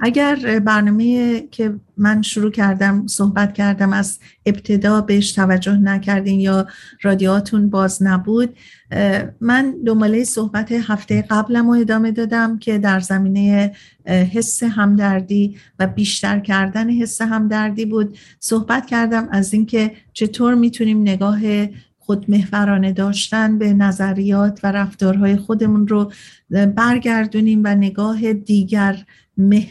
اگر برنامه که من شروع کردم صحبت کردم از ابتدا بهش توجه نکردین یا رادیاتون باز نبود من دنباله صحبت هفته قبلم رو ادامه دادم که در زمینه حس همدردی و بیشتر کردن حس همدردی بود. صحبت کردم از اینکه چطور می‌تونیم نگاه خودمحورانه داشتن به نظریات و رفتارهای خودمون رو برگردونیم و نگاه دیگر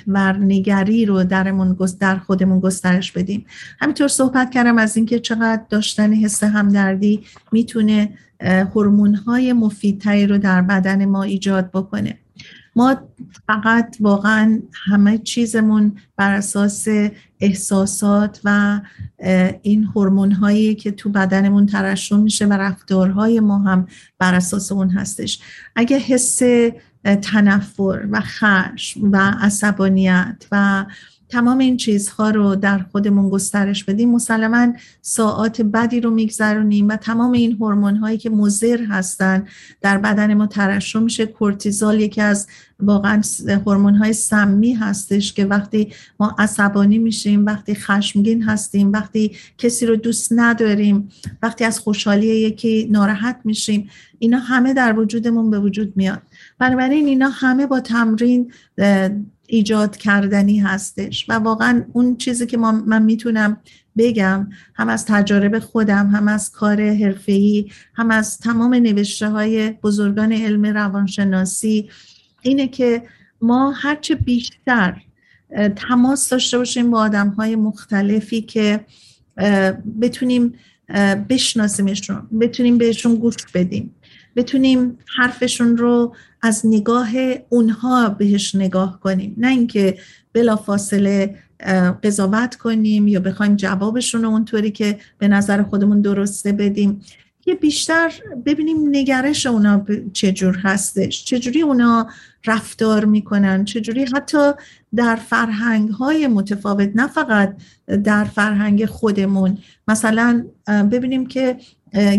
محورنگری رو درمون در خودمون گسترش بدیم. همینطور صحبت کردم از اینکه چقدر داشتن حس همدردی می‌تونه هورمون های مفیدتری رو در بدن ما ایجاد بکنه. ما فقط واقعا همه چیزمون بر اساس احساسات و این هورمون هایی که تو بدنمون ترشح میشه و رفتارهای ما هم بر اساس اون هستش. اگه حس تنفر و خشم و عصبانیت و تمام این چیزها رو در خودمون گسترش بدیم. مسلما ساعات بدی رو میگذرونیم و تمام این هورمون هایی که مضر هستن در بدن ما ترشح میشه. کورتیزول یکی از واقعا هورمون های سمی هستش که وقتی ما عصبانی میشیم وقتی خشمگین هستیم وقتی کسی رو دوست نداریم وقتی از خوشحالی یکی ناراحت میشیم اینا همه در وجودمون به وجود میاد. بنابراین اینا همه با تمرین ایجاد کردنی هستش. و واقعا اون چیزی که من می‌تونم بگم هم از تجارب خودم هم از کار حرفه‌ای هم از تمام نوشته های بزرگان علم روانشناسی اینه که ما هرچه بیشتر تماس داشته باشیم با آدم های مختلفی که بتونیم بشناسیمشون بتونیم بهشون گوش بدیم. بتونیم حرفشون رو از نگاه اونها بهش نگاه کنیم. نه اینکه بلا فاصله قضاوت کنیم یا بخوایم جوابشون رو اونطوری که به نظر خودمون درسته بدیم. یه بیشتر ببینیم نگرش اونا چجور هستش. چجوری اونا رفتار می‌کنن. چجوری حتی در فرهنگ های متفاوت نه فقط در فرهنگ خودمون. مثلا ببینیم که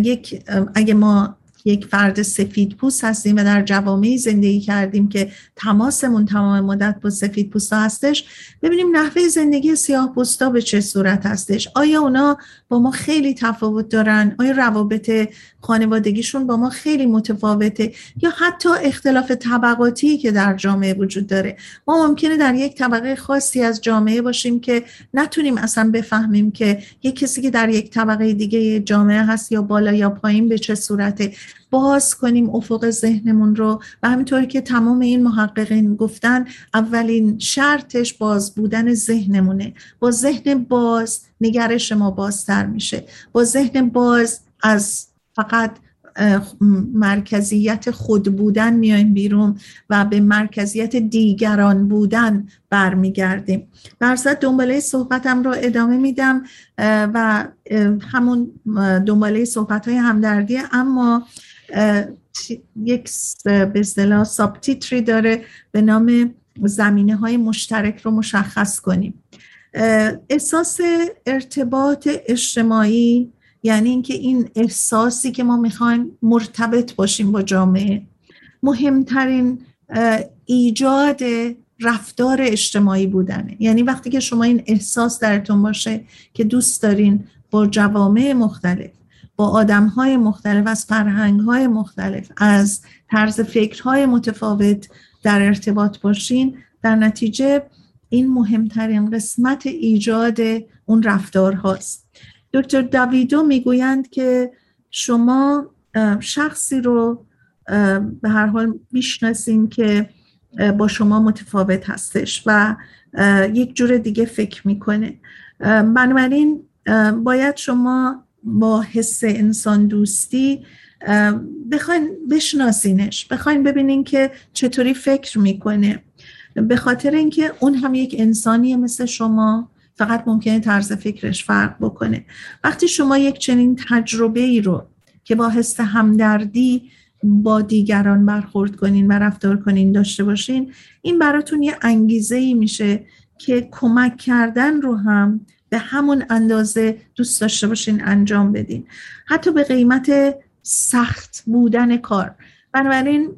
یک اگه ما یک فرد سفید پوست هستیم و در جوامعی زندگی کردیم که تماسمون تمام مدت با سفید پوست هستش. ببینیم نحوه زندگی سیاه پوستا به چه صورت هستش. آیا اونا با ما خیلی تفاوت دارن؟ آیا روابط خانوادگیشون با ما خیلی متفاوته؟ یا حتی اختلاف طبقاتی که در جامعه وجود داره؟ ما ممکنه در یک طبقه خاصی از جامعه باشیم که نتونیم اصلا بفهمیم که یک کسی که در یک طبقه دیگه جامعه هست یا بالا یا پایین به چه صورته. باز کنیم افق ذهنمون رو. و همینطوری که تمام این محققین گفتن اولین شرطش باز بودن ذهنمونه. با ذهن باز نگرش ما بازتر میشه. با ذهن باز از فقط مرکزیت خود بودن میایم بیرون و به مرکزیت دیگران بودن برمیگردیم. درصد دنباله صحبتم رو ادامه میدم و همون دنباله صحبت های همدردی. اما یک به اصطلاح سابتیتری داره به نام زمینه های مشترک رو مشخص کنیم. احساس ارتباط اجتماعی یعنی اینکه این احساسی که ما می‌خوایم مرتبط باشیم با جامعه. مهمترین ایجاد رفتار اجتماعی بودنه. یعنی وقتی که شما این احساس درتون باشه که دوست دارین با جوامع مختلف با آدم های مختلف از فرهنگ های مختلف از طرز فکرهای متفاوت در ارتباط باشین. در نتیجه این مهمترین قسمت ایجاد اون رفتار هاست دکتر داویدو می‌گویند که شما شخصی رو به هر حال می‌شناسین که با شما متفاوت هستش و یک جور دیگه فکر می‌کنه. بنابراین باید شما با حس انسان دوستی بخواین بشناسینش. بخواین ببینین که چطوری فکر می‌کنه. به خاطر اینکه اون هم یک انسانیه مثل شما. فقط ممکنه طرز فکرش فرق بکنه. وقتی شما یک چنین تجربه ای رو که با حس همدردی با دیگران برخورد کنین و رفتار کنین داشته باشین این براتون یه انگیزه ای میشه که کمک کردن رو هم به همون اندازه دوست داشته باشین انجام بدین. حتی به قیمت سخت بودن کار. بنابراین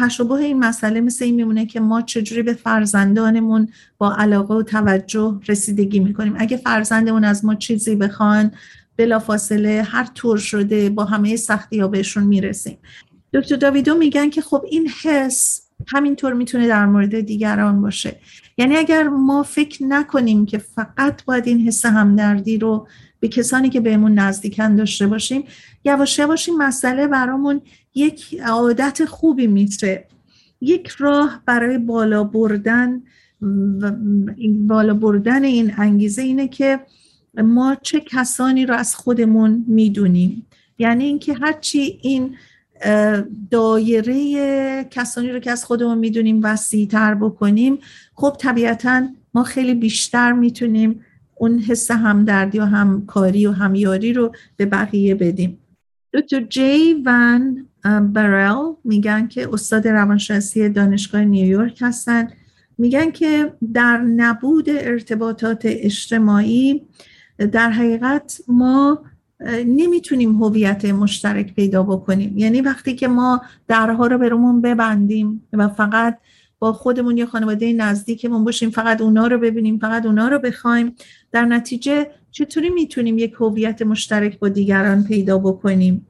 تشابه این مسئله مثل این میمونه که ما چجوری به فرزندانمون با علاقه و توجه رسیدگی می‌کنیم. اگه فرزندمون از ما چیزی بخوان بلافاصله هر طور شده با همه سختی ها بهشون می‌رسیم. دکتر داویدو میگن که خب این حس همینطور می‌تونه در مورد دیگران باشه. یعنی اگر ما فکر نکنیم که فقط باید این حس همدردی رو به کسانی که بهمون نزدیکن داشته باشیم یواش یواش این مسئله برامون یک عادت خوبی میشه یک راه برای بالا بردن بالا بردن این انگیزه اینه که ما چه کسانی رو از خودمون می‌دونیم. یعنی اینکه هرچی این دایره کسانی رو که از خودمون می‌دونیم وسیع تر بکنیم خب طبیعتا ما خیلی بیشتر می‌تونیم اون حس همدردی و همکاری و همیاری رو به بقیه بدیم. دکتر جی ون برل میگن که استاد روانشناسی دانشگاه نیویورک هستن. میگن که در نبود ارتباطات اجتماعی در حقیقت ما نمی‌تونیم هویت مشترک پیدا بکنیم. یعنی وقتی که ما درها رو به رومون ببندیم و فقط با خودمون یا خانواده نزدیکمون باشیم فقط اونا رو ببینیم فقط اونا رو بخوایم در نتیجه چطوری می‌تونیم یک هویت مشترک با دیگران پیدا بکنیم؟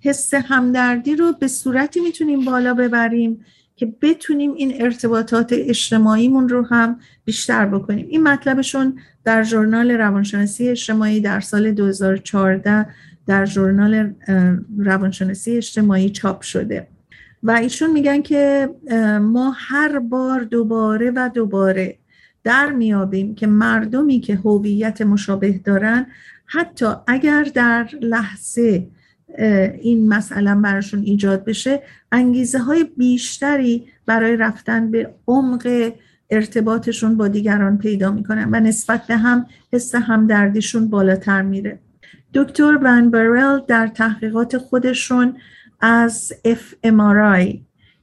حس همدردی رو به صورتی می‌تونیم بالا ببریم که بتونیم این ارتباطات اجتماعیمون رو هم بیشتر بکنیم. این مطلبشون در ژورنال روانشناسی اجتماعی در سال 2014 در ژورنال روانشناسی اجتماعی چاپ شده. و ایشون میگن که ما هر بار دوباره و دوباره در میابیم که مردمی که هویت مشابه دارن حتی اگر در لحظه این مسئله براشون ایجاد بشه انگیزه های بیشتری برای رفتن به عمق ارتباطشون با دیگران پیدا می‌کنن و نسبت به هم حس همدردیشون بالاتر میره. دکتر ون برل در تحقیقات خودشون از FMRI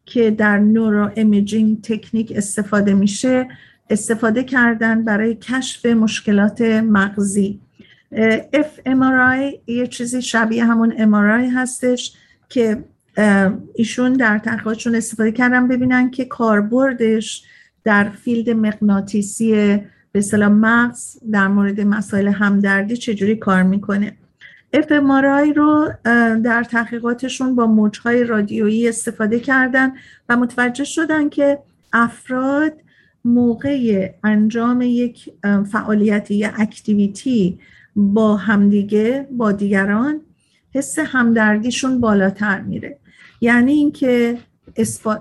که در neuroimaging technique استفاده میشه استفاده کردن برای کشف مشکلات مغزی. FMRI یه چیزی شبیه همون MRI هستش که ایشون در تحقیقاتشون استفاده کردن ببینن که کاربردش در field مغناطیسی به سلام مغز در مورد مسائل همدردی چجوری کار می‌کنه. FMRI رو در تحقیقاتشون با موجهای رادیویی استفاده کردن و متوجه شدن که افراد موقع انجام یک فعالیتی یا اکتیویتی با همدیگه با دیگران حس همدردیشون بالاتر میره. یعنی اینکه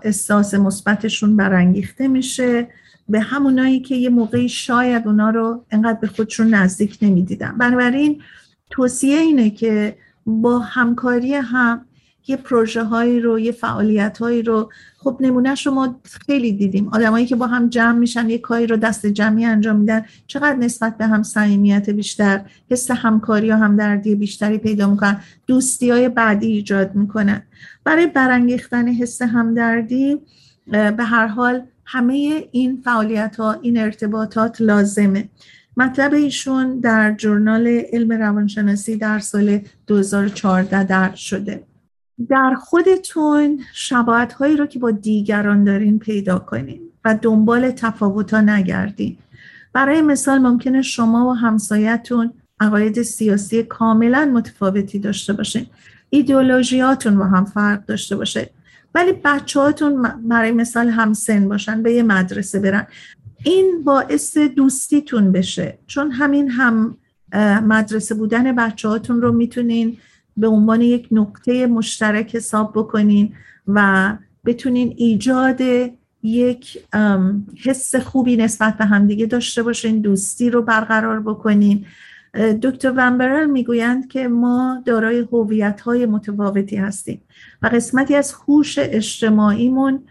احساس مثبتشون برانگیخته میشه. به همونایی که یه موقعی شاید اونا رو انقدر به خودشون نزدیک نمی‌دیدن. بنابراین توصیه اینه که با همکاری هم یه پروژه هایی رو یه فعالیت هایی رو. خب نمونهش رو ما خیلی دیدیم. آدمایی که با هم جمع میشن یه کاری رو دست جمعی انجام میدن. چقدر نسبت به هم صمیمیت بیشتر حس همکاری و همدردی بیشتری پیدا می‌کنن. دوستی های بعدی ایجاد می‌کنن. برای برانگیختن حس همدردی به هر حال همه این فعالیت ها این ارتباطات لازمه. مطلب ایشون در جورنال علم روانشناسی در سال 2014 در شده. در خودتون شباعت هایی رو که با دیگران دارین پیدا کنین و دنبال تفاوت ها نگردین. برای مثال ممکنه شما و همسایتون عقاید سیاسی کاملا متفاوتی داشته باشین. ایدئولوژیاتون با هم فرق داشته باشه. ولی بچه هاتون برای مثال همسن باشن به یه مدرسه برن. این باعث دوستیتون بشه. چون همین هم مدرسه بودن بچه هاتون رو می‌تونین به عنوان یک نقطه مشترک حساب بکنین و بتونین ایجاد یک حس خوبی نسبت به همدیگه داشته باشین دوستی رو برقرار بکنین. دکتر ومبرل می‌گویند که ما دارای هویت های متفاوتی هستیم و قسمتی از هوش اجتماعیمون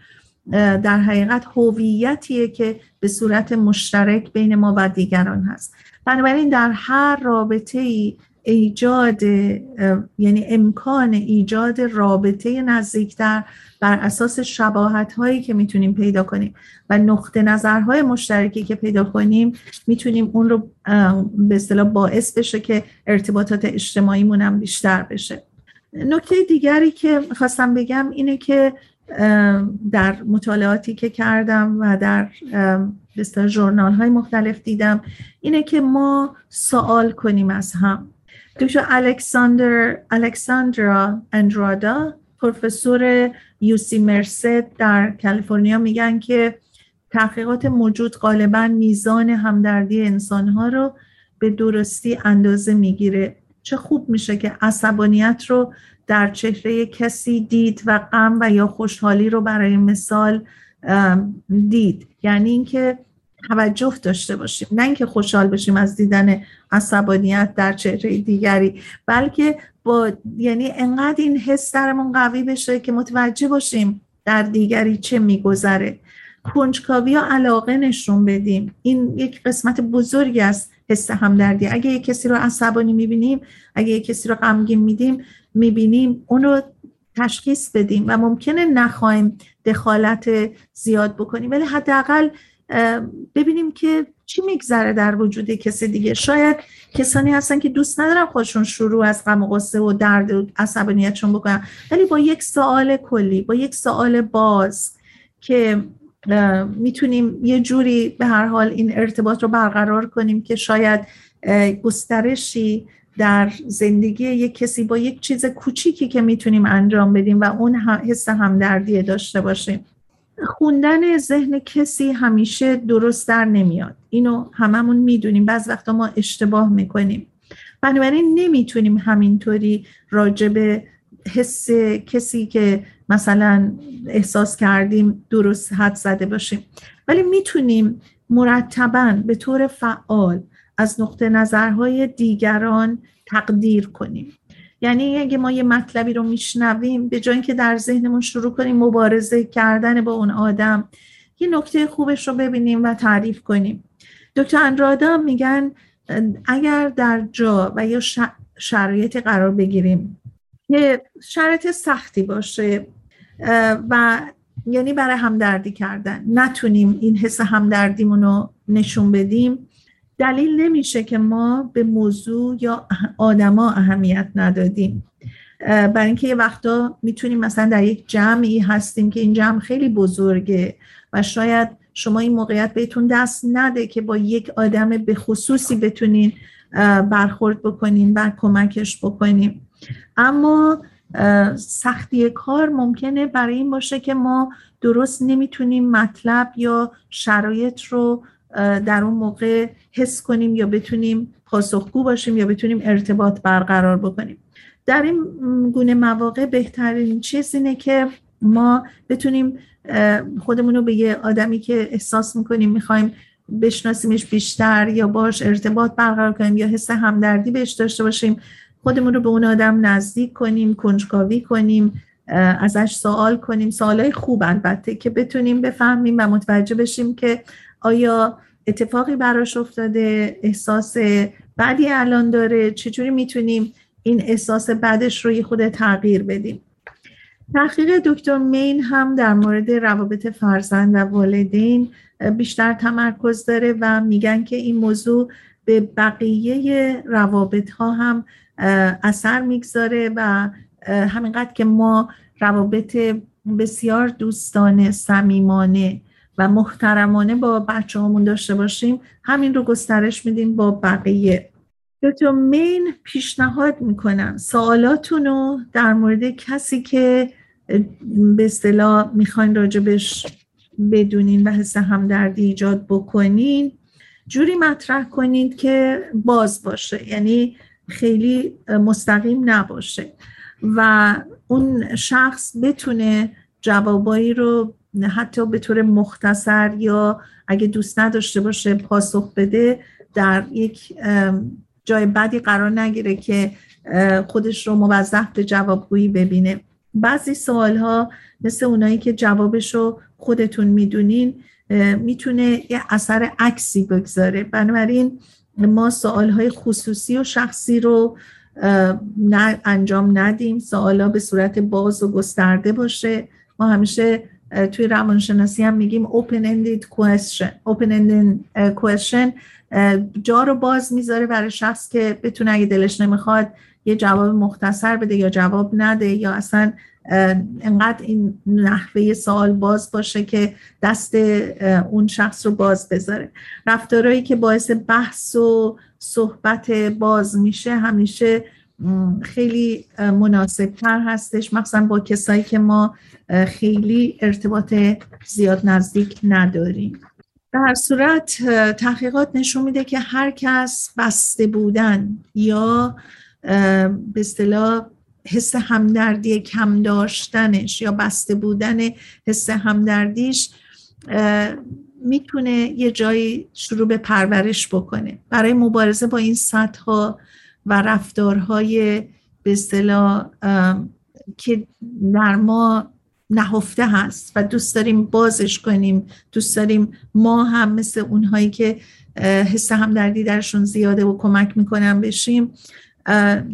در حقیقت هویتیه که به صورت مشترک بین ما و دیگران هست. بنابراین در هر رابطه ای ایجاد یعنی امکان ایجاد رابطه نزدیکتر بر اساس شباهت هایی که می‌تونیم پیدا کنیم و نقطه نظرهای مشترکی که پیدا کنیم می‌تونیم اون رو به اصطلاح باعث بشه که ارتباطات اجتماعیمون هم بیشتر بشه. نکته دیگری که خواستم بگم اینه که در مطالعاتی که کردم و در بسیار جورنال های مختلف دیدم اینه که ما سوال کنیم از هم. دکتر الکساندر الکساندرا اندرادا پروفسور یوسی مرسد در کالیفرنیا میگن که تحقیقات موجود غالبا میزان همدردی انسانها رو به درستی اندازه می‌گیره. چه خوب میشه که عصبانیت رو در چهره کسی دید و غم و یا خوشحالی رو برای مثال دید. یعنی اینکه توجه داشته باشیم. نه اینکه خوشحال بشیم از دیدن عصبانیت در چهره دیگری بلکه با یعنی انقدر این حس درمون قوی بشه که متوجه باشیم در دیگری چه میگذره. کنجکاوی یا علاقه نشون بدیم. این یک قسمت بزرگی از حس همدردی. اگه یک کسی رو عصبانی می‌بینیم اگه یک کسی رو غمگین میدیم می‌بینیم اون رو تشخیص بدیم و ممکنه نخواهیم دخالت زیاد بکنیم. ولی حداقل ببینیم که چی میگذره در وجود کسی دیگه. شاید کسانی هستن که دوست ندارن خودشون شروع از غم و غصه و درد و عصبانیتشون بکنن. ولی با یک سوال کلی با یک سوال باز که می‌تونیم یه جوری به هر حال این ارتباط رو برقرار کنیم که شاید گسترشی در زندگی یک کسی با یک چیز کوچیکی که می‌تونیم انجام بدیم و اون حس همدردی داشته باشیم. خوندن ذهن کسی همیشه درست در نمیاد. اینو هممون می‌دونیم. بعض وقتا ما اشتباه می‌کنیم. بنابراین نمی‌تونیم همینطوری راجب حس کسی که مثلا احساس کردیم درست حد زده باشیم. ولی می‌تونیم مرتبا به طور فعال از نقطه نظرهای دیگران تقدیر کنیم. یعنی اگه ما یه مطلبی رو میشنویم به جای اینکه در ذهنمون شروع کنیم مبارزه کردن با اون آدم یه نکته خوبش رو ببینیم و تعریف کنیم. دکتر اندرادا میگن اگر در جا و یا شرایط قرار بگیریم که شرایط سختی باشه و یعنی برای همدردی کردن. نتونیم این حس همدردیمون رو نشون بدیم. دلیل نمیشه که ما به موضوع یا آدما اهمیت ندادیم. برای اینکه یه وقتا می‌تونیم مثلا در یک جمعی هستیم که این جمع خیلی بزرگه و شاید شما این موقعیت بهتون دست نده که با یک آدم به خصوصی بتونین برخورد بکنین و کمکش بکنیم اما سختی کار ممکنه برای این باشه که ما درست نمی‌تونیم مطلب یا شرایط رو در اون موقع حس کنیم یا بتونیم پاسخگو باشیم یا بتونیم ارتباط برقرار بکنیم. در این گونه مواقع بهترین چیز اینه که ما بتونیم خودمون رو به یه آدمی که احساس می‌کنیم می‌خوایم بشناسیمش بیشتر یا باش ارتباط برقرار کنیم یا حس همدردی بهش داشته باشیم خودمون رو به اون آدم نزدیک کنیم کنجکاوی کنیم ازش سوال کنیم. سوالای خوب البته که بتونیم بفهمیم و متوجه بشیم که آیا اتفاقی براش افتاده؟ احساس بدی الان داره؟ چجوری می‌تونیم این احساس بدش رو یه خود تغییر بدیم؟ تحقیق دکتر مین هم در مورد روابط فرزند و والدین بیشتر تمرکز داره و میگن که این موضوع به بقیه روابط ها هم اثر می‌گذاره و همینقدر که ما روابط بسیار دوستانه صمیمانه و محترمانه با بچه همون داشته باشیم. همین رو گسترش میدیم با بقیه. دکتر مین پیشنهاد می‌کنم. سوالاتون رو در مورد کسی که به اصطلاح می‌خواین راجبش بدونین و حس همدردی ایجاد بکنین جوری مطرح کنید که باز باشه. یعنی خیلی مستقیم نباشه. و اون شخص بتونه جوابایی رو حتی به طور مختصر یا اگه دوست نداشته باشه پاسخ بده در یک جای بدی قرار نگیره که خودش رو موظف به جوابگویی ببینه. بعضی سوال ها مثل اونایی که جوابش رو خودتون می‌دونین می‌تونه یه اثر عکسی بگذاره. بنابراین ما سوال های خصوصی و شخصی رو انجام ندیم. سوالا به صورت باز و گسترده باشه. ما همیشه توی روانشناسی هم میگیم open ended question. Open ended question جا رو باز می‌ذاره برای شخص که بتونه اگه دلش نمی‌خواد یه جواب مختصر بده یا جواب نده یا اصلا انقدر این نحوه سوال باز باشه که دست اون شخص رو باز بذاره. رفتارهایی که باعث بحث و صحبت باز میشه همیشه خیلی مناسب تر هستش. مخصوصا با کسایی که ما خیلی ارتباط زیاد نزدیک نداریم. در صورت تحقیقات نشون میده که هر کس بسته بودن یا به اصطلاح حس همدردی کم داشتنش یا بسته بودن حس همدردیش می‌تونه یه جایی شروع به پرورش بکنه. برای مبارزه با این سطح و رفتارهای به اصطلاح که در ما نهفته هست و دوست داریم بازش کنیم دوست داریم ما هم مثل اونهایی که حس همدردی درشون زیاده و کمک می‌کنن بشیم.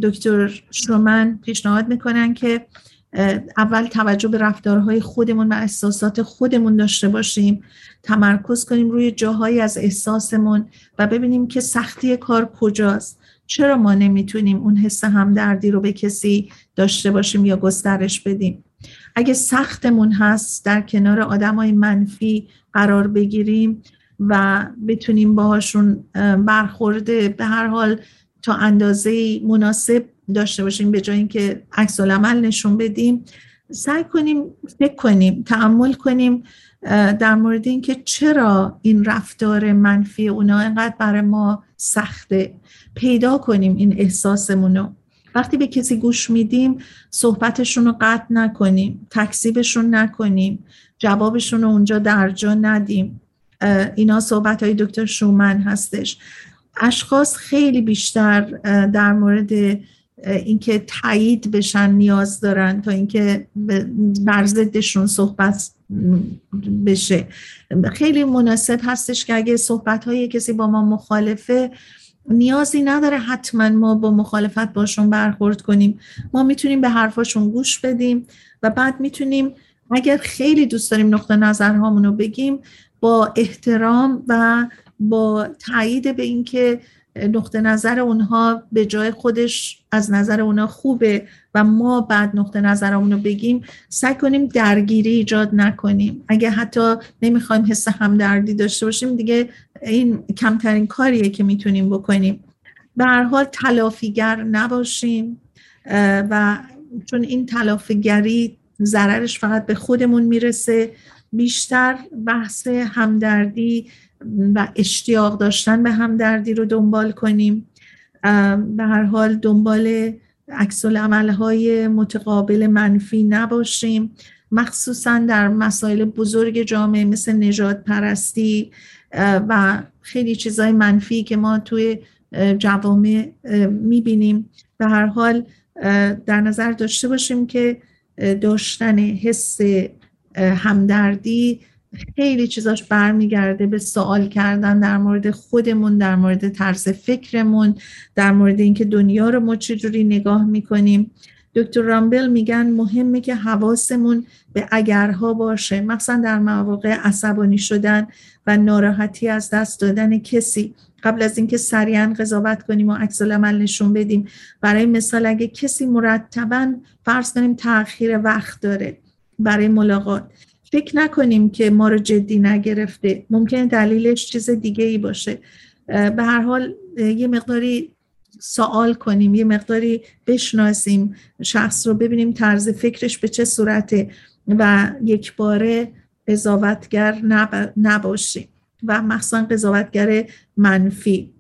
دکتر شومن پیشنهاد می‌کنن که اول توجه به رفتارهای خودمون و احساسات خودمون داشته باشیم. تمرکز کنیم روی جاهایی از احساسمون و ببینیم که سختی کار کجاست. چرا ما نمی‌تونیم اون حس همدردی رو به کسی داشته باشیم یا گسترش بدیم؟ اگه سختمون هست در کنار آدمای منفی قرار بگیریم و بتونیم باهاشون برخورده به هر حال تا اندازه مناسب داشته باشیم به جای اینکه عکس عمل نشون بدیم سعی کنیم فکر کنیم تعمل کنیم در مورد اینکه چرا این رفتار منفی اونا اینقدر برای ما سخته. پیدا کنیم این احساسمون رو. وقتی به کسی گوش میدیم صحبتشون رو قطع نکنیم تکسیبشون نکنیم جوابشون رو اونجا درجا ندیم. اینا صحبت های دکتر شومن هستش. اشخاص خیلی بیشتر در مورد اینکه تایید بشن نیاز دارن تا اینکه بر ضدشون صحبت بشه. خیلی مناسب هستش که اگه صحبت های کسی با ما مخالفه نیازی نداره حتما ما با مخالفت باشون برخورد کنیم. ما می‌تونیم به حرفاشون گوش بدیم و بعد می‌تونیم اگر خیلی دوست داریم نقطه نظرهامون رو بگیم با احترام و با تایید به اینکه نقطه نظر اونها به جای خودش از نظر اونها خوبه و ما بعد نقطه نظرمون رو بگیم سعی کنیم درگیری ایجاد نکنیم. اگه حتی نمی‌خوایم حس همدردی داشته باشیم دیگه این کمترین کاریه که می‌تونیم بکنیم. به هر حال تلافیگر نباشیم و چون این تلافیگری ضررش فقط به خودمون می‌رسه بیشتر بحث همدردی و اشتیاق داشتن به همدردی رو دنبال کنیم. به هر حال دنبال عکس های متقابل منفی نباشیم. مخصوصا در مسائل بزرگ جامعه مثل نجات پرستی و خیلی چیزای منفی که ما توی جوامع می‌بینیم. به هر حال در نظر داشته باشیم که داشتن حس همدردی خیلی چیزاش برمیگرده به سوال کردن در مورد خودمون در مورد طرز فکرمون در مورد اینکه دنیا رو ما چجوری نگاه می‌کنیم. دکتر رامبل میگن مهمه که حواسمون به اگرها باشه. مثلا در مواقع عصبانی شدن و ناراحتی از دست دادن کسی. قبل از اینکه سریعا قضاوت کنیم و عکس العمل نشون بدیم. برای مثال اگه کسی مرتبا فرض کنیم تاخیر وقت داره برای ملاقات. فکر نکنیم که ما رو جدی نگرفته. ممکن دلیلش چیز دیگه ای باشه به هر حال یه مقداری سوال کنیم یه مقداری بشناسیم شخص رو ببینیم طرز فکرش به چه صورته و یک باره قضاوتگر نباشیم و مخصوصا قضاوتگر منفی.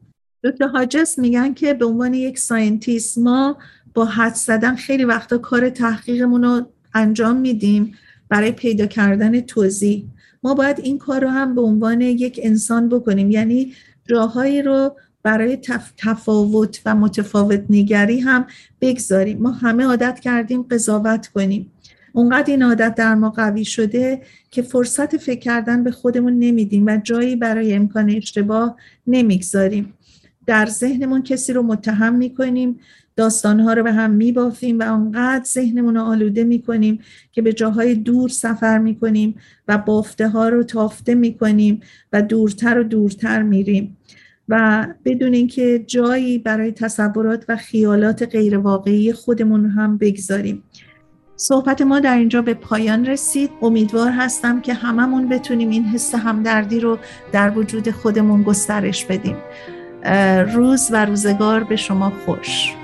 دکتر حاجس میگن که به عنوان یک ساینتیست ما با حد زدن خیلی وقتا کار تحقیقمون رو انجام میدیم. برای پیدا کردن توضیح ما باید این کار رو هم به عنوان یک انسان بکنیم. یعنی جاهایی رو برای تفاوت و متفاوت نگری هم بگذاریم. ما همه عادت کردیم قضاوت کنیم. اونقدر این عادت در ما قوی شده که فرصت فکر کردن به خودمون نمیدیم و جایی برای امکان اشتباه نمی‌گذاریم. در ذهنمون کسی رو متهم می‌کنیم داستانها رو به هم میبافیم و انقدر ذهنمون رو آلوده می‌کنیم که به جاهای دور سفر می‌کنیم و بافته ها رو تافته می‌کنیم و دورتر و دورتر میریم. و بدون اینکه جایی برای تصورات و خیالات غیرواقعی خودمون هم بگذاریم. صحبت ما در اینجا به پایان رسید. امیدوار هستم که هممون بتونیم این حس همدردی رو در وجود خودمون گسترش بدیم. روز و روزگار به شما خوش.